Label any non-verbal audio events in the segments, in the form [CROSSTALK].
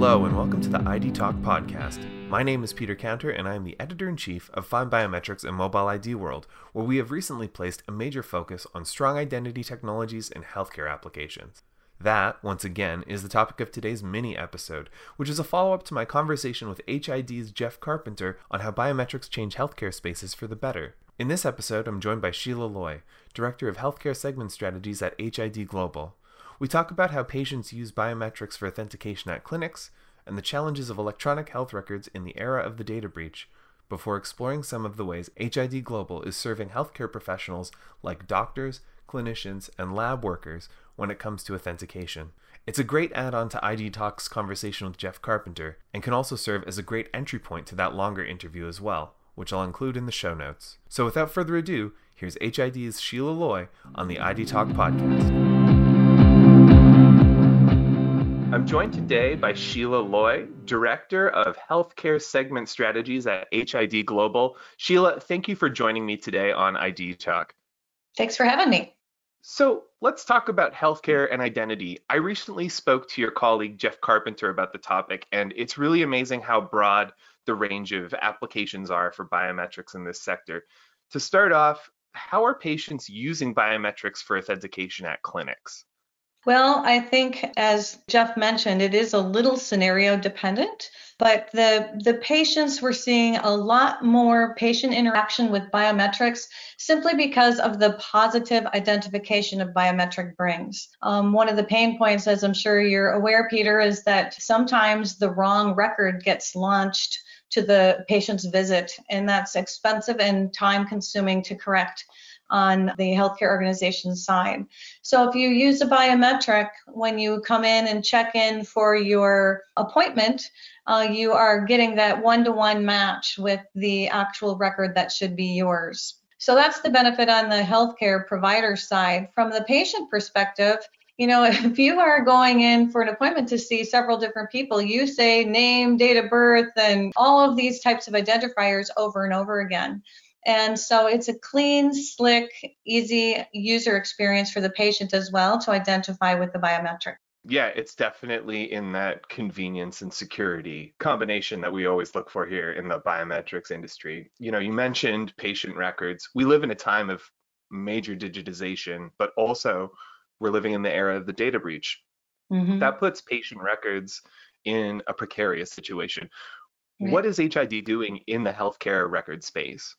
Hello, and welcome to the ID Talk podcast. My name is Peter Counter, and I am the editor in chief of Find Biometrics and Mobile ID World, where we have recently placed a major focus on strong identity technologies and healthcare applications. That, once again, is the topic of today's mini episode, which is a follow up to my conversation with HID's Jeff Carpenter on how biometrics change healthcare spaces for the better. In this episode, I'm joined by Sheila Loy, Director of Healthcare Segment Strategies at HID Global. We talk about how patients use biometrics for authentication at clinics and the challenges of electronic health records in the era of the data breach, before exploring some of the ways HID Global is serving healthcare professionals like doctors, clinicians, and lab workers when it comes to authentication. It's a great add on to ID Talk's conversation with Jeff Carpenter, and can also serve as a great entry point to that longer interview as well, which I'll include in the show notes. So without further ado, here's HID's Sheila Loy on the ID Talk podcast. I'm joined today by Sheila Loy, Director of Healthcare Segment Strategies at HID Global. Sheila, thank you for joining me today on ID Talk. Thanks for having me. So let's talk about healthcare and identity. I recently spoke to your colleague Jeff Carpenter about the topic, and it's really amazing how broad the range of applications are for biometrics in this sector. To start off, how are patients using biometrics for authentication at clinics? Well, I think as Jeff mentioned, it is a little scenario dependent, but the the patients we're seeing a lot more patient interaction with biometrics simply because of the positive identification of biometric brings. Um, one of the pain points, as I'm sure you're aware, Peter, is that sometimes the wrong record gets launched to the patient's visit, and that's expensive and time consuming to correct on the healthcare organization side. So if you use a biometric when you come in and check in for your appointment, uh, you are getting that one to one match with the actual record that should be yours. So that's the benefit on the healthcare provider side. From the patient perspective, you know, [LAUGHS] if you are going in for an appointment to see several different people, you say name, date of birth, and all of these types of identifiers over and over again. And so it's a clean, slick, easy user experience for the patient as well to identify with the biometric. Yeah, it's definitely in that convenience and security combination that we always look for here in the biometrics industry. You know, you mentioned patient records. We live in a time of major digitization, but also we're living in the era of the data breach. Mm-hmm. That puts patient records in a precarious situation. Right. What is HID doing in the healthcare record space?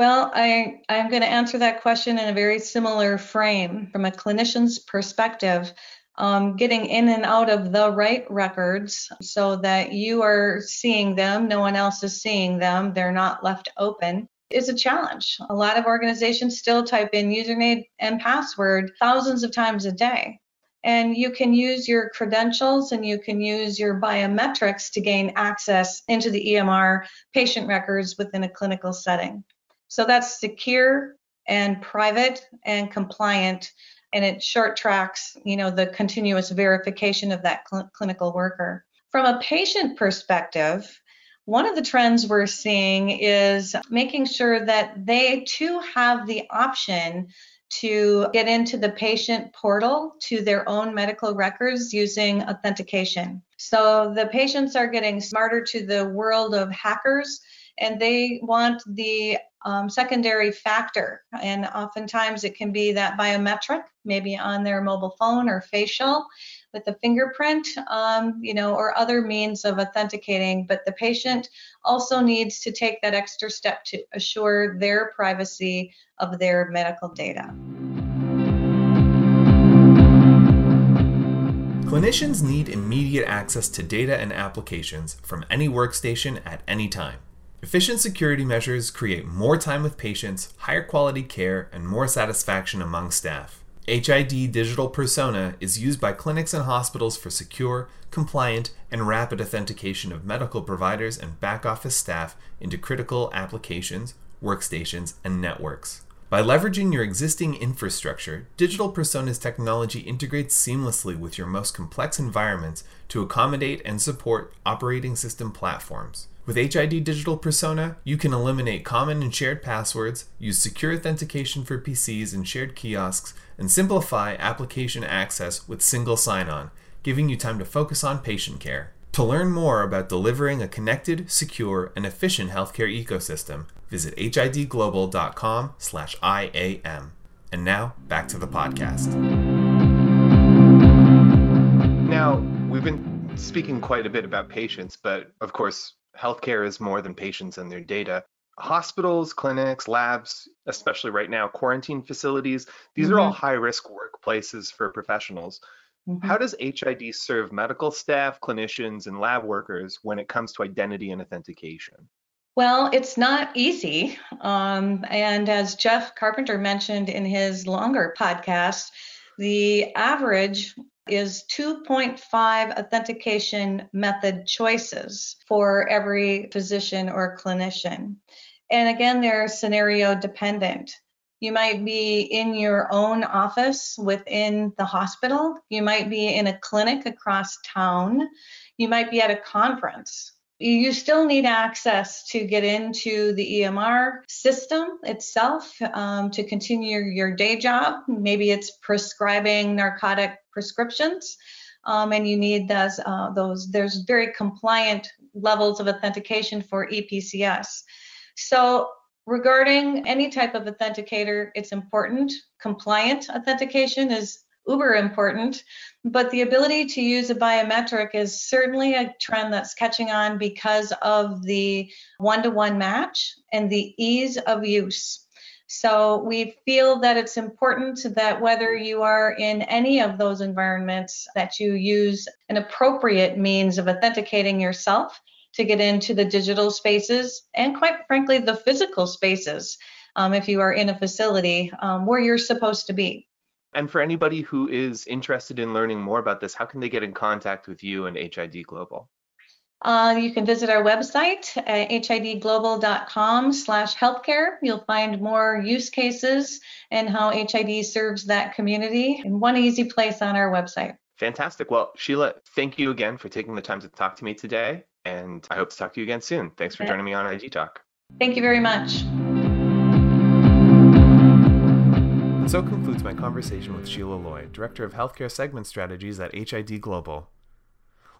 Well, I, I'm going to answer that question in a very similar frame. From a clinician's perspective, um, getting in and out of the right records so that you are seeing them, no one else is seeing them, they're not left open, is a challenge. A lot of organizations still type in username and password thousands of times a day. And you can use your credentials and you can use your biometrics to gain access into the EMR patient records within a clinical setting. So that's secure and private and compliant, and it short tracks, you know, the continuous verification of that cl- clinical worker. From a patient perspective, one of the trends we're seeing is making sure that they too have the option to get into the patient portal to their own medical records using authentication. So the patients are getting smarter to the world of hackers and they want the um, secondary factor. And oftentimes it can be that biometric, maybe on their mobile phone or facial with a fingerprint, um, you know, or other means of authenticating. But the patient also needs to take that extra step to assure their privacy of their medical data. Clinicians need immediate access to data and applications from any workstation at any time. Efficient security measures create more time with patients, higher quality care, and more satisfaction among staff. HID Digital Persona is used by clinics and hospitals for secure, compliant, and rapid authentication of medical providers and back office staff into critical applications, workstations, and networks. By leveraging your existing infrastructure, Digital Persona's technology integrates seamlessly with your most complex environments to accommodate and support operating system platforms. With HID Digital Persona, you can eliminate common and shared passwords, use secure authentication for PCs and shared kiosks, and simplify application access with single sign on, giving you time to focus on patient care. To learn more about delivering a connected, secure, and efficient healthcare ecosystem, visit hidglobal.com/iam. And now, back to the podcast. Now, we've been speaking quite a bit about patients, but of course, healthcare is more than patients and their data. Hospitals, clinics, labs, especially right now, quarantine facilities, these mm-hmm. are all high risk workplaces for professionals. Mm-hmm. How does HID serve medical staff, clinicians, and lab workers when it comes to identity and authentication? Well, it's not easy. Um, and as Jeff Carpenter mentioned in his longer podcast, the average is 2.5 authentication method choices for every physician or clinician. And again, they're scenario dependent. You might be in your own office within the hospital. You might be in a clinic across town. You might be at a conference. You still need access to get into the EMR system itself um, to continue your day job. Maybe it's prescribing narcotic prescriptions, um, and you need those. Uh, those. There's very compliant levels of authentication for EPCS. So regarding any type of authenticator, it's important. Compliant authentication is uber important, but the ability to use a biometric is certainly a trend that's catching on because of the one to one match and the ease of use. So we feel that it's important that whether you are in any of those environments that you use an appropriate means of authenticating yourself to get into the digital spaces and quite frankly the physical spaces um, if you are in a facility um, where you're supposed to be. And for anybody who is interested in learning more about this, how can they get in contact with you and HID Global? Uh, you can visit our website at hidglobal.com slash healthcare. You'll find more use cases and how HID serves that community in one easy place on our website. Fantastic. Well, Sheila, thank you again for taking the time to talk to me today. And I hope to talk to you again soon. Thanks for joining me on ID Talk. Thank you very much. So concludes my conversation with Sheila Loy, Director of Healthcare Segment Strategies at HID Global.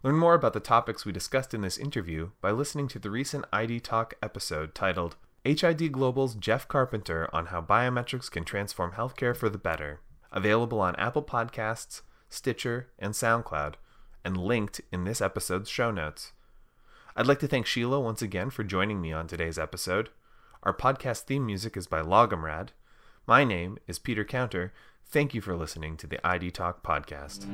Learn more about the topics we discussed in this interview by listening to the recent ID Talk episode titled HID Global's Jeff Carpenter on How Biometrics Can Transform Healthcare for the Better, available on Apple Podcasts, Stitcher, and SoundCloud, and linked in this episode's show notes. I'd like to thank Sheila once again for joining me on today's episode. Our podcast theme music is by Logomrad, my name is Peter Counter. Thank you for listening to the ID Talk podcast.